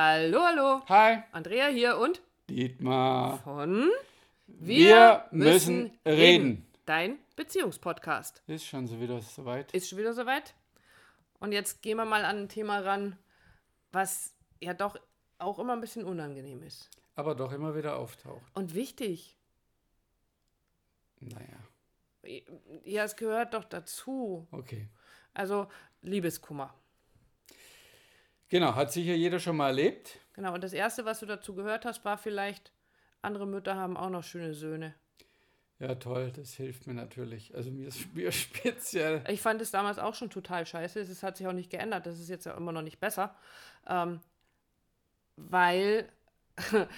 Hallo, hallo. Hi, Andrea hier und Dietmar. von Wir müssen reden. Dein Beziehungspodcast. Ist schon so wieder soweit. Ist schon wieder soweit. Und jetzt gehen wir mal an ein Thema ran, was ja doch auch immer ein bisschen unangenehm ist. Aber doch immer wieder auftaucht. Und wichtig. Naja, Ja, es gehört doch dazu. okay. Also Liebeskummer. Genau, hat sicher jeder schon mal erlebt. Genau. Und das Erste, was du dazu gehört hast, war vielleicht, andere Mütter haben auch noch schöne Söhne. Ja, toll, das hilft mir natürlich. Also mir, mir speziell. Ich fand es damals auch schon total scheiße. Es hat sich auch nicht geändert. Das ist jetzt ja immer noch nicht besser. Ähm, weil,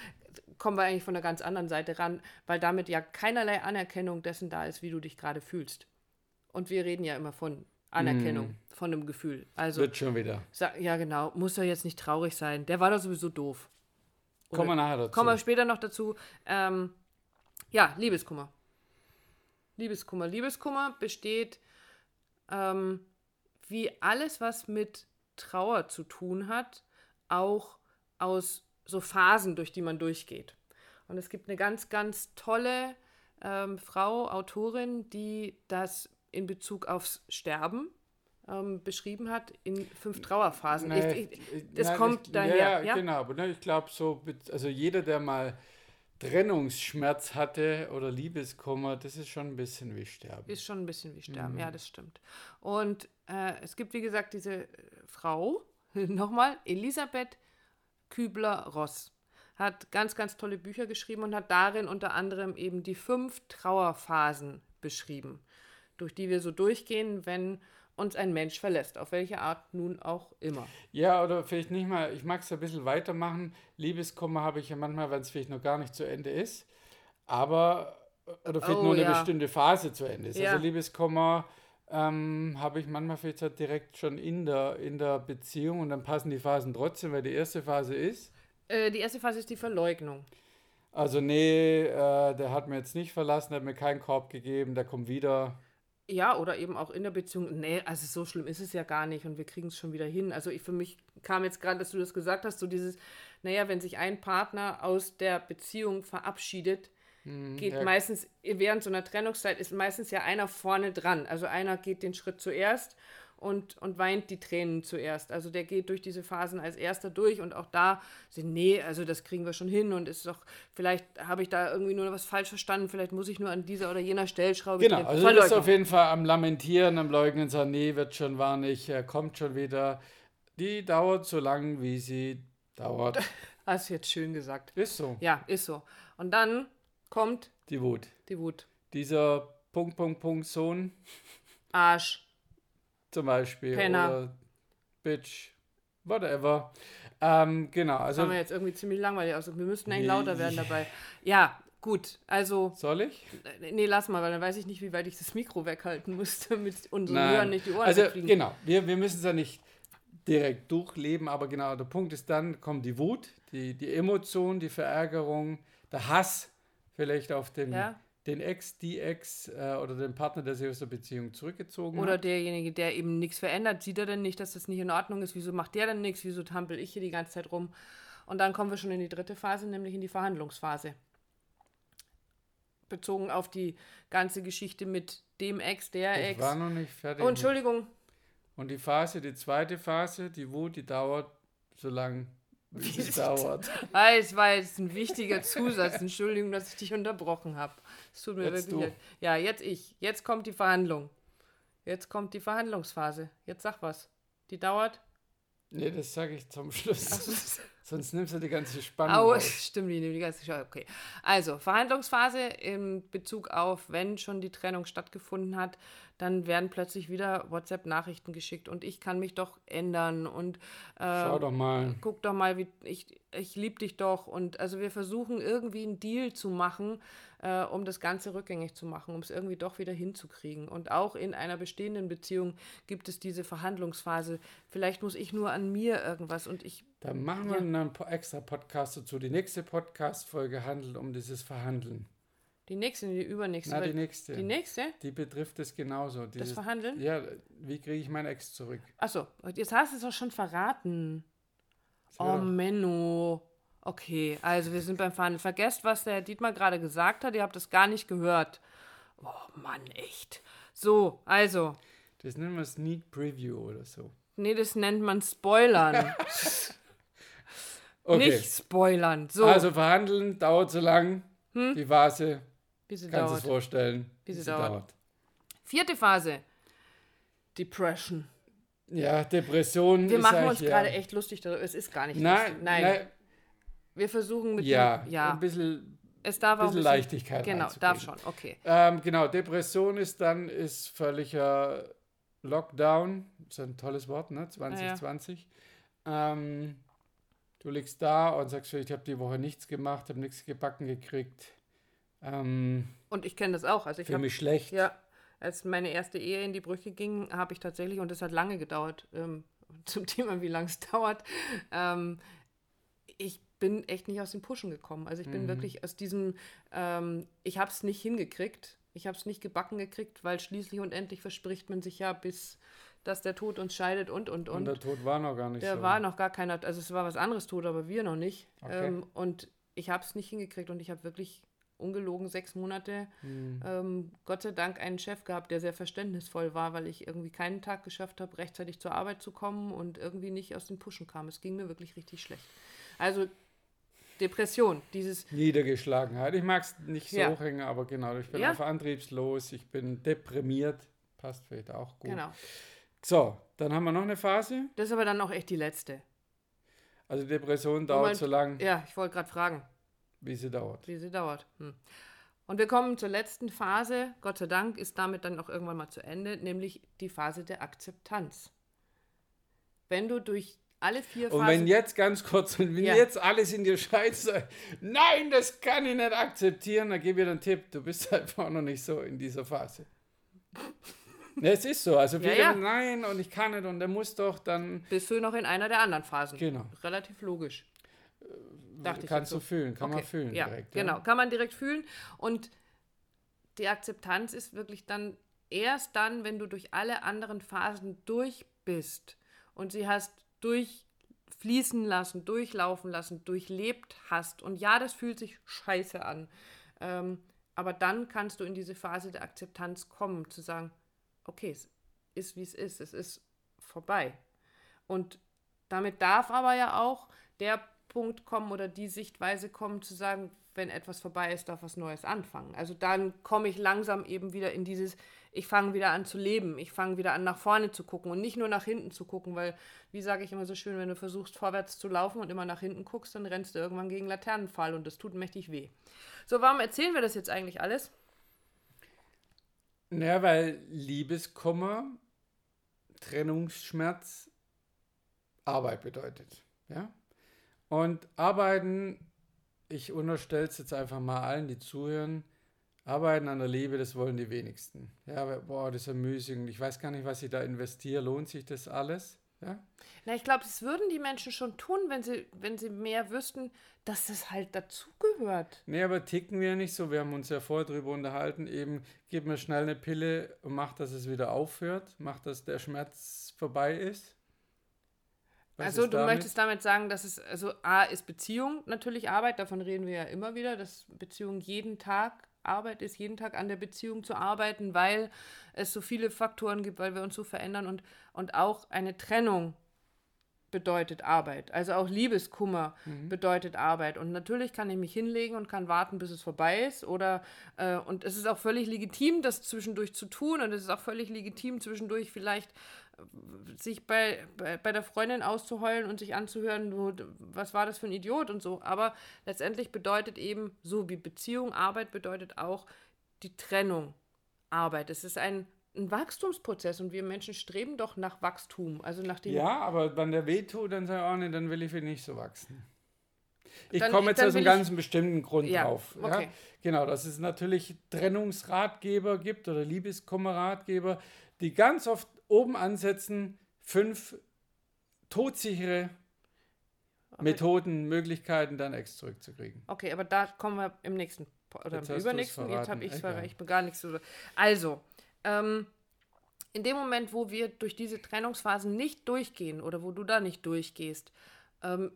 kommen wir eigentlich von einer ganz anderen Seite ran, weil damit ja keinerlei Anerkennung dessen da ist, wie du dich gerade fühlst. Und wir reden ja immer von Anerkennung, von einem Gefühl. Also, Wird schon wieder. sa- ja genau, muss doch jetzt nicht traurig sein. Der war doch sowieso doof. Kommen wir nachher dazu. Kommen wir später noch dazu. Ähm, ja, Liebeskummer. Liebeskummer. Liebeskummer besteht ähm, wie alles, was mit Trauer zu tun hat, auch aus so Phasen, durch die man durchgeht. Und es gibt eine ganz, ganz tolle ähm, Frau, Autorin, die das in Bezug aufs Sterben ähm, beschrieben hat in fünf Trauerphasen. Nee, ich, ich, ich- das nein, kommt ich, daher. Ja, ja? genau. Aber ne, ich glaube, so, also jeder, der mal Trennungsschmerz hatte oder Liebeskummer, das ist schon ein bisschen wie Sterben. Ist schon ein bisschen wie Sterben, Mhm. ja, das stimmt. Und äh, es gibt, wie gesagt, diese äh, Frau, nochmal, Elisabeth Kübler-Ross, hat ganz, ganz tolle Bücher geschrieben und hat darin unter anderem eben die fünf Trauerphasen beschrieben, durch die wir so durchgehen, wenn uns ein Mensch verlässt, auf welche Art nun auch immer. Ja, oder vielleicht nicht mal, ich mag es ein bisschen weitermachen. Liebeskummer habe ich ja manchmal, wenn es vielleicht noch gar nicht zu Ende ist. Aber, oder vielleicht Oh, nur eine ja. bestimmte Phase zu Ende ist. Ja. Also Liebeskummer ähm, habe ich manchmal vielleicht halt direkt schon in der, in der Beziehung und dann passen die Phasen trotzdem, weil die erste Phase ist. Äh, die erste Phase ist die Verleugnung. Also nee, äh, der hat mir jetzt nicht verlassen, der hat mir keinen Korb gegeben, der kommt wieder. Ja, oder eben auch in der Beziehung. Nee, also so schlimm ist es ja gar nicht und wir kriegen es schon wieder hin. Also ich, für mich kam jetzt gerade, dass du das gesagt hast, so dieses, naja, wenn sich ein Partner aus der Beziehung verabschiedet, geht ja. meistens, während so einer Trennungszeit ist meistens ja einer vorne dran. Also einer geht den Schritt zuerst und, und weint die Tränen zuerst. Also der geht durch diese Phasen als erster durch und auch da sind, nee, also das kriegen wir schon hin und ist doch, vielleicht habe ich da irgendwie nur was falsch verstanden, vielleicht muss ich nur an dieser oder jener Stellschraube Genau, also du bist auf jeden Fall am Lamentieren, am Leugnen, sagen, nee, wird schon, war nicht, er kommt schon wieder. Die dauert so lang, wie sie dauert. Hast du jetzt schön gesagt. Ist so, Ja, ist so. Und dann kommt die Wut. die Wut. Dieser Punkt, Punkt, Punkt, Sohn Arsch. Zum Beispiel. Penner. Oder Bitch, whatever. Ähm, genau, Das also haben wir jetzt irgendwie ziemlich langweilig aus. Wir müssten eigentlich lauter werden dabei. Ja, gut. Also, soll ich? äh, nee, lass mal, weil dann weiß ich nicht, wie weit ich das Mikro weghalten muss, damit unseren Nein. Hörern nicht die Ohren Also wegfliegen. genau, wir, wir müssen es ja nicht direkt durchleben, aber genau, der Punkt ist dann, kommt die Wut, die, die Emotion, die Verärgerung, der Hass vielleicht auf den, Ja. Den Ex, die Ex äh, oder den Partner, der sich aus der Beziehung zurückgezogen Oder hat. derjenige, der eben nichts verändert, sieht er denn nicht, dass das nicht in Ordnung ist? Wieso macht der denn nichts? Wieso tampel ich hier die ganze Zeit rum? Und dann kommen wir schon in die dritte Phase, nämlich in die Verhandlungsphase. Bezogen auf die ganze Geschichte mit dem Ex, der Ich Ex. war noch nicht fertig. Oh, Entschuldigung, Und die Phase, die zweite Phase, die Wut, die dauert so lang, wie sie dauert. Ah, es war jetzt ein wichtiger Zusatz. Entschuldigung, dass ich dich unterbrochen habe. Es tut mir Jetzt wirklich du. leid. Ja, jetzt ich. Jetzt kommt die Verhandlung. Jetzt kommt die Verhandlungsphase. Jetzt sag was. Die dauert. Nee, das sage ich zum Schluss. Sonst nimmst du die ganze Spannung Au, raus. stimmt, die nehmen die ganze Schau. Okay. Also, Verhandlungsphase in Bezug auf, wenn schon die Trennung stattgefunden hat, dann werden plötzlich wieder WhatsApp-Nachrichten geschickt und ich kann mich doch ändern und äh, Schau doch mal. guck doch mal, wie ich, ich liebe dich doch. Und also wir versuchen irgendwie einen Deal zu machen, äh, um das Ganze rückgängig zu machen, um es irgendwie doch wieder hinzukriegen. Und auch in einer bestehenden Beziehung gibt es diese Verhandlungsphase. Vielleicht muss ich nur an mir irgendwas und ich. Da machen wir Ja. einen extra Podcast dazu. Die nächste Podcast-Folge handelt um dieses Verhandeln. Die nächste, die übernächste. Na, die nächste. die nächste? Die betrifft es genauso. Das Dieses, Verhandeln? ja, wie kriege ich meinen Ex zurück? Achso, jetzt hast du es doch schon verraten. Oh, Menno. Okay, also wir sind beim Verhandeln. Vergesst, was der Dietmar gerade gesagt hat. Ihr habt es gar nicht gehört. Oh Mann, echt. So, also. Das nennen wir Sneak Preview oder so. Nee, das nennt man Spoilern. Okay. Nicht spoilern. So, Also verhandeln dauert so lang. Die Vase, wie sie kannst du dauert. es vorstellen, Wie sie dauert. dauert. Vierte Phase. Depression. Ja, Depression Wir ist machen uns ja. gerade echt lustig darüber. Es ist gar nicht Nein, lustig. Nein. nein, Wir versuchen mit ja, dem. Ja. ein bisschen, es darf bisschen bisschen Leichtigkeit Genau, darf schon. Okay. Ähm, genau, Depression ist dann ist völliger Lockdown. Das ist ein tolles Wort, ne? 2020. Ähm, du liegst da und sagst, ich habe die Woche nichts gemacht, habe nichts gebacken gekriegt. Ähm, Und ich kenne das auch. Also ich Fühle mich schlecht. Ja, als meine erste Ehe in die Brüche ging, habe ich tatsächlich, und das hat lange gedauert, ähm, zum Thema, wie lange es dauert, ähm, ich bin echt nicht aus dem Pushen gekommen. Also ich bin wirklich aus diesem, ähm, ich habe es nicht hingekriegt, ich habe es nicht gebacken gekriegt, weil schließlich und endlich verspricht man sich ja, bis dass der Tod uns scheidet und, und, Und und. der Tod war noch gar nicht Der so. war noch gar keiner, also es war was anderes tot, aber wir noch nicht. Okay. Ähm, und ich habe es nicht hingekriegt und ich habe wirklich ungelogen sechs Monate, Hm. ähm, Gott sei Dank, einen Chef gehabt, der sehr verständnisvoll war, weil ich irgendwie keinen Tag geschafft habe, rechtzeitig zur Arbeit zu kommen und irgendwie nicht aus den Puschen kam. Es ging mir wirklich richtig schlecht. Also Depression, dieses, Niedergeschlagenheit. Ich mag es nicht so Ja. hochhängen, aber genau, ich bin Ja. einfach antriebslos, ich bin deprimiert. Passt vielleicht auch gut. genau. So, dann haben wir noch eine Phase. Das ist aber dann auch echt die letzte. Also Depression dauert so lang, Ja, ich wollte gerade fragen. wie sie dauert. wie sie dauert. Hm. Und wir kommen zur letzten Phase. Gott sei Dank ist damit dann auch irgendwann mal zu Ende, nämlich die Phase der Akzeptanz. Wenn du durch alle vier Und Phasen. wenn jetzt ganz kurz, wenn Ja. jetzt alles in dir scheiße, nein, das kann ich nicht akzeptieren, dann gebe ich dir einen Tipp, du bist einfach noch nicht so in dieser Phase. Ne, es ist so, also Ja, viele, ja. nein, und ich kann nicht, und der muss doch dann, bist du noch in einer der anderen Phasen. genau, Relativ logisch. Dachte ich kannst jetzt du fühlen, kann man Okay, fühlen ja, direkt. Genau, kann man direkt fühlen. Und die Akzeptanz ist wirklich dann erst dann, wenn du durch alle anderen Phasen durch bist und sie hast durchfließen lassen, durchlaufen lassen, durchlebt hast. Und ja, das fühlt sich scheiße an. Ähm, aber dann kannst du in diese Phase der Akzeptanz kommen, zu sagen, okay, es ist wie es ist, es ist vorbei. Und damit darf aber ja auch der Punkt kommen oder die Sichtweise kommen, zu sagen, wenn etwas vorbei ist, darf was Neues anfangen. Also dann komme ich langsam eben wieder in dieses, ich fange wieder an zu leben, ich fange wieder an nach vorne zu gucken und nicht nur nach hinten zu gucken, weil, wie sage ich immer so schön, wenn du versuchst vorwärts zu laufen und immer nach hinten guckst, dann rennst du irgendwann gegen Laternenpfahl und das tut mächtig weh. So, warum erzählen wir das jetzt eigentlich alles? Ja, weil Liebeskummer, Trennungsschmerz Arbeit bedeutet. Ja? Und arbeiten, ich unterstelle es jetzt einfach mal allen, die zuhören, arbeiten an der Liebe, das wollen die wenigsten. Ja, boah, das ist ermüßigend. Ich weiß gar nicht, was ich da investiere. Lohnt sich das alles? Ja? Na, ich glaube, das würden die Menschen schon tun, wenn sie, wenn sie mehr wüssten, dass das halt dazugehört. Nee, aber ticken wir nicht so. Wir haben uns ja vorher drüber unterhalten, eben, gib mir schnell eine Pille und mach, dass es wieder aufhört. Mach, dass der Schmerz vorbei ist. Was also ist du damit? möchtest damit sagen, dass es, also A ist Beziehung natürlich Arbeit, davon reden wir ja immer wieder, dass Beziehung jeden Tag Arbeit ist, jeden Tag an der Beziehung zu arbeiten, weil es so viele Faktoren gibt, weil wir uns so verändern und, und auch eine Trennung bedeutet Arbeit. Also auch Liebeskummer bedeutet Arbeit. Und natürlich kann ich mich hinlegen und kann warten, bis es vorbei ist. Oder äh, und es ist auch völlig legitim, das zwischendurch zu tun. Und es ist auch völlig legitim, zwischendurch vielleicht sich bei, bei, bei der Freundin auszuheulen und sich anzuhören, du, was war das für ein Idiot und so. Aber letztendlich bedeutet eben, so wie Beziehung, Arbeit bedeutet auch die Trennung Arbeit. Es ist ein, ein Wachstumsprozess und wir Menschen streben doch nach Wachstum. Also nach dem Ja, aber wenn der wehtut, dann sag ich auch nicht, dann will ich nicht so wachsen. Ich Dann- komme jetzt aus einem ganz bestimmten Grund Ja, drauf. okay. Ja? Genau, dass es natürlich Trennungsratgeber gibt oder Liebeskummerratgeber, die ganz oft oben ansetzen, fünf todsichere Methoden, Möglichkeiten, dein Ex zurückzukriegen. Okay, aber da kommen wir im nächsten oder Jetzt im übernächsten. Jetzt habe ich es verraten. Ich bin gar nichts so. Also, ähm, in dem Moment, wo wir durch diese Trennungsphasen nicht durchgehen oder wo du da nicht durchgehst, ähm,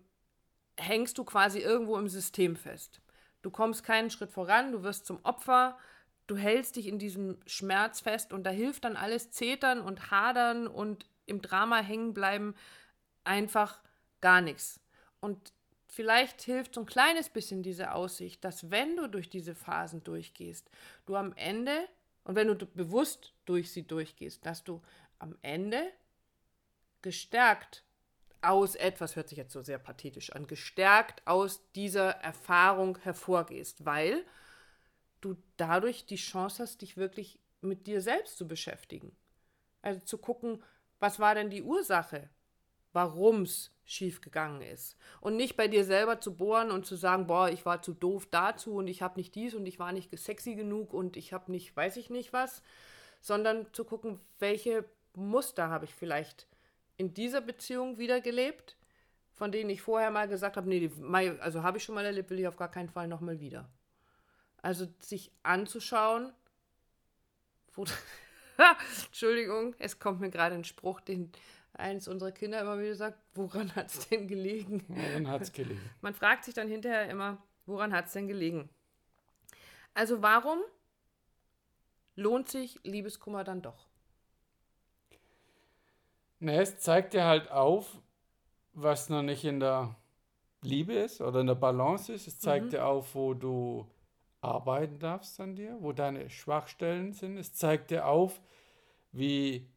hängst du quasi irgendwo im System fest. Du kommst keinen Schritt voran, du wirst zum Opfer, du hältst dich in diesem Schmerz fest und da hilft dann alles Zetern und Hadern und im Drama hängen bleiben einfach gar nichts. Und vielleicht hilft so ein kleines bisschen diese Aussicht, dass wenn du durch diese Phasen durchgehst, du am Ende, und wenn du bewusst durch sie durchgehst, dass du am Ende gestärkt aus etwas, hört sich jetzt so sehr pathetisch an, gestärkt aus dieser Erfahrung hervorgehst, weil du dadurch die Chance hast, dich wirklich mit dir selbst zu beschäftigen. Also zu gucken, was war denn die Ursache, warum es schiefgegangen ist. Und nicht bei dir selber zu bohren und zu sagen, boah, ich war zu doof dazu und ich habe nicht dies und ich war nicht sexy genug und ich habe nicht, weiß ich nicht was, sondern zu gucken, welche Muster habe ich vielleicht in dieser Beziehung wiedergelebt, von denen ich vorher mal gesagt habe, nee, also habe ich schon mal erlebt, will ich auf gar keinen Fall nochmal wieder. Also sich anzuschauen, wo, Entschuldigung, es kommt mir gerade ein Spruch, den eines unserer Kinder immer wieder sagt, woran hat es denn gelegen? Woran hat es gelegen? Man fragt sich dann hinterher immer, woran hat es denn gelegen? Also warum lohnt sich Liebeskummer dann doch? Ne, es zeigt dir halt auf, was noch nicht in der Liebe ist oder in der Balance ist. Es zeigt mhm. dir auf, wo du arbeiten darfst an dir, wo deine Schwachstellen sind. Es zeigt dir auf, wie,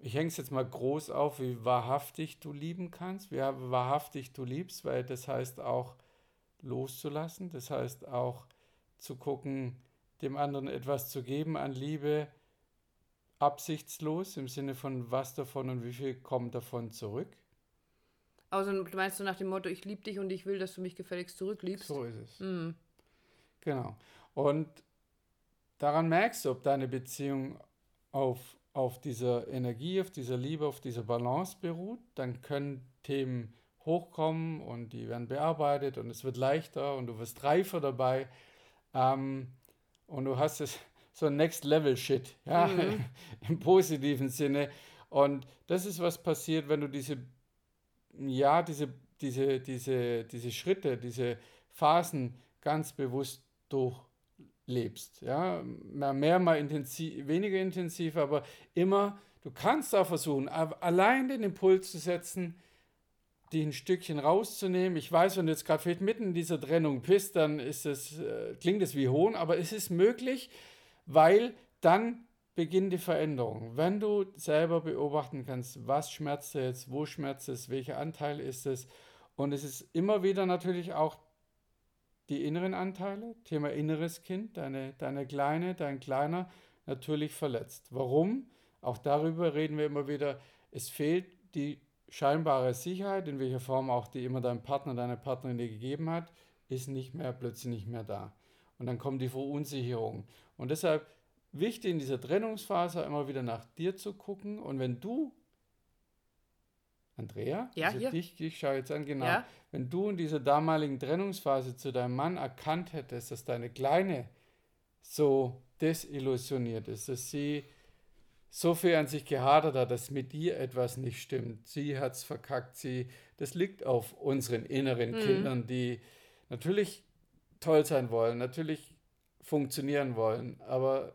ich hänge es jetzt mal groß auf, wie wahrhaftig du lieben kannst, wie wahrhaftig du liebst, weil das heißt auch loszulassen, das heißt auch zu gucken, dem anderen etwas zu geben an Liebe, absichtslos im Sinne von was davon und wie viel kommt davon zurück. Also meinst du nach dem Motto, ich liebe dich und ich will, dass du mich gefälligst zurückliebst? So ist es. Mhm. Genau. Und daran merkst du, ob deine Beziehung auf, auf dieser Energie, auf dieser Liebe, auf dieser Balance beruht. Dann können Themen hochkommen und die werden bearbeitet und es wird leichter und du wirst reifer dabei. Ähm, und du hast es so Next Level Shit, ja, mhm. im positiven Sinne. Und das ist was passiert, wenn du diese, ja, diese, diese, diese, diese Schritte, diese Phasen ganz bewusst durchlebst. Ja, mehr, mal intensiv, weniger intensiv, aber immer, du kannst auch versuchen, allein den Impuls zu setzen, die ein Stückchen rauszunehmen. Ich weiß, wenn du jetzt gerade vielleicht mitten in dieser Trennung bist, dann ist es, äh, klingt es wie Hohn, aber es ist möglich, weil dann beginnt die Veränderung. Wenn du selber beobachten kannst, was schmerzt jetzt, wo schmerzt es, welcher Anteil ist es. Und es ist immer wieder natürlich auch die inneren Anteile, Thema inneres Kind, deine, deine Kleine, dein Kleiner, natürlich verletzt. Warum? Auch darüber reden wir immer wieder. Es fehlt die scheinbare Sicherheit, in welcher Form auch die immer dein Partner, deine Partnerin dir gegeben hat, ist nicht mehr, plötzlich nicht mehr da. Und dann kommt die Verunsicherung. Und deshalb wichtig in dieser Trennungsphase immer wieder nach dir zu gucken. Und wenn du, Andrea, ja, also dich, ich schaue jetzt an, genau, ja. wenn du in dieser damaligen Trennungsphase zu deinem Mann erkannt hättest, dass deine Kleine so desillusioniert ist, dass sie so viel an sich gehadert hat, dass mit dir etwas nicht stimmt. Sie hat es verkackt, sie, das liegt auf unseren inneren mhm. Kindern, die natürlich toll sein wollen, natürlich funktionieren wollen. Aber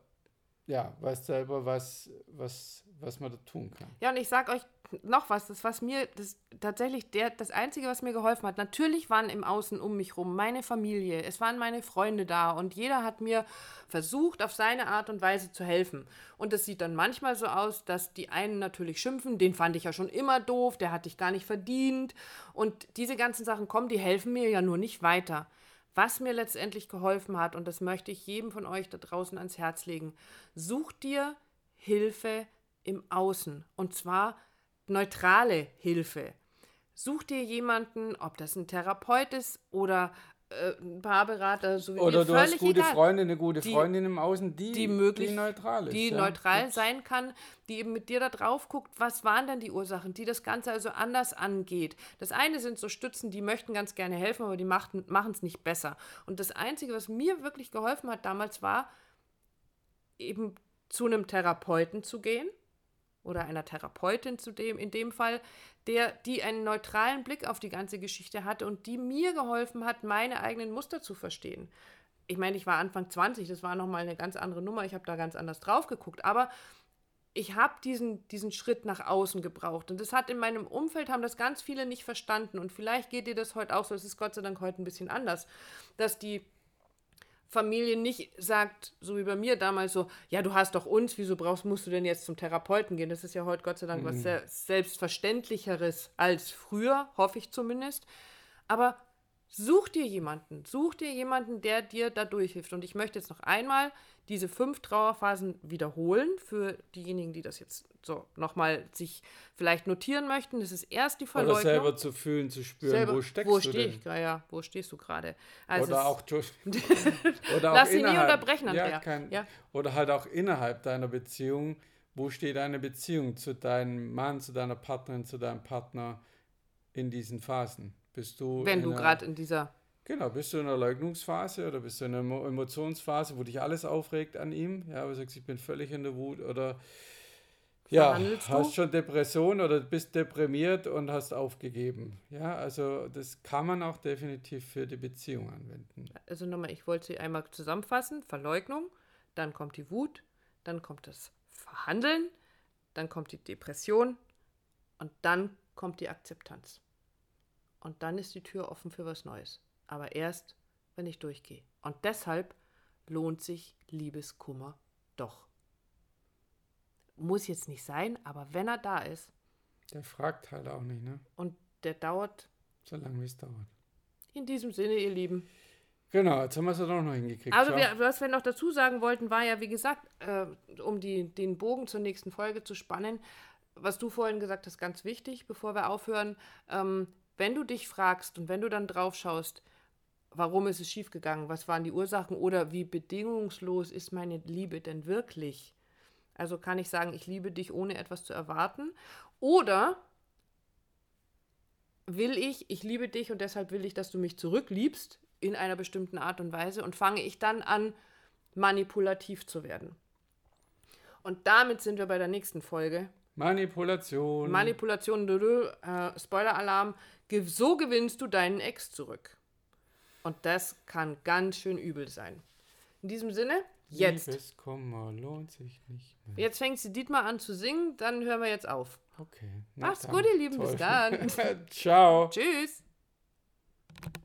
ja, weißt selber, was, was, was man da tun kann. Ja, und ich sag euch noch was, das was mir das tatsächlich der das einzige, was mir geholfen hat. Natürlich waren im Außen um mich rum meine Familie, es waren meine Freunde da und jeder hat mir versucht auf seine Art und Weise zu helfen. Und es sieht dann manchmal so aus, dass die einen natürlich schimpfen, den fand ich ja schon immer doof, der hat dich gar nicht verdient und diese ganzen Sachen kommen, die helfen mir ja nur nicht weiter. Was mir letztendlich geholfen hat, und das möchte ich jedem von euch da draußen ans Herz legen, such dir Hilfe im Außen. Und zwar neutrale Hilfe. Such dir jemanden, ob das ein Therapeut ist oder ein Paarberater, so wie Oder mir, du hast gute egal. Freunde, eine gute Freundin die, im Außen, die, die, möglich, die neutral ist. Die ja? neutral sein kann, die eben mit dir da drauf guckt, was waren denn die Ursachen, die das Ganze also anders angeht. Das eine sind so Stützen, die möchten ganz gerne helfen, aber die machen es nicht besser. Und das Einzige, was mir wirklich geholfen hat damals, war eben zu einem Therapeuten zu gehen oder einer Therapeutin zu dem, in dem Fall, der, die einen neutralen Blick auf die ganze Geschichte hatte und die mir geholfen hat, meine eigenen Muster zu verstehen. Ich meine, ich war Anfang 20, das war nochmal eine ganz andere Nummer, ich habe da ganz anders drauf geguckt, aber ich habe diesen, diesen Schritt nach außen gebraucht. Und das hat in meinem Umfeld, haben das ganz viele nicht verstanden. Und vielleicht geht dir das heute auch so, es ist Gott sei Dank heute ein bisschen anders, dass die Familie nicht sagt, so wie bei mir damals so, ja, du hast doch uns, wieso brauchst, musst du denn jetzt zum Therapeuten gehen? Das ist ja heute Gott sei Dank mhm. was sehr Selbstverständlicheres als früher, hoffe ich zumindest. Aber such dir jemanden, such dir jemanden, der dir da durchhilft. Und ich möchte jetzt noch einmal diese fünf Trauerphasen wiederholen für diejenigen, die das jetzt so nochmal sich vielleicht notieren möchten. Das ist erst die Verleugnung. Oder selber zu fühlen, zu spüren, selber, wo steckst wo du steh Ich, ja, wo stehst du gerade? Also oder auch, oder auch Lass sie nie unterbrechen, Andrea. Ja, kein, ja. Oder halt auch innerhalb deiner Beziehung. Wo steht deine Beziehung zu deinem Mann, zu deiner Partnerin, zu deinem Partner in diesen Phasen? Bist du Wenn du gerade in dieser Genau, bist du in einer Leugnungsphase oder bist du in einer Emotionsphase, wo dich alles aufregt an ihm? Ja, wo du sagst, ich bin völlig in der Wut oder ja, hast schon Depression oder bist deprimiert und hast aufgegeben. Ja, also das kann man auch definitiv für die Beziehung anwenden. Also nochmal, ich wollte sie einmal zusammenfassen. Verleugnung, dann kommt die Wut, dann kommt das Verhandeln, dann kommt die Depression und dann kommt die Akzeptanz. Und dann ist die Tür offen für was Neues aber erst, wenn ich durchgehe. Und deshalb lohnt sich Liebeskummer doch. Muss jetzt nicht sein, aber wenn er da ist. Der fragt halt auch nicht, ne? Und der dauert. So lange, wie es dauert. In diesem Sinne, ihr Lieben. Genau, jetzt haben wir es ja doch noch hingekriegt. Also, wir, was wir noch dazu sagen wollten, war ja, wie gesagt, äh, um die, den Bogen zur nächsten Folge zu spannen, was du vorhin gesagt hast, ganz wichtig, bevor wir aufhören, ähm, wenn du dich fragst und wenn du dann drauf schaust, warum ist es schiefgegangen, was waren die Ursachen oder wie bedingungslos ist meine Liebe denn wirklich? Also kann ich sagen, ich liebe dich, ohne etwas zu erwarten? Oder will ich, ich liebe dich und deshalb will ich, dass du mich zurückliebst in einer bestimmten Art und Weise und fange ich dann an, manipulativ zu werden. Und damit sind wir bei der nächsten Folge. Manipulation. Manipulation, äh, Spoiler-Alarm. So gewinnst du deinen Ex zurück. Und das kann ganz schön übel sein. In diesem Sinne, jetzt. Liebeskummer lohnt sich nicht mehr. Jetzt fängt sie Dietmar an zu singen, dann hören wir jetzt auf. Okay. Mach's gut, ihr Lieben. Toll. Bis dann. Ciao. Tschüss.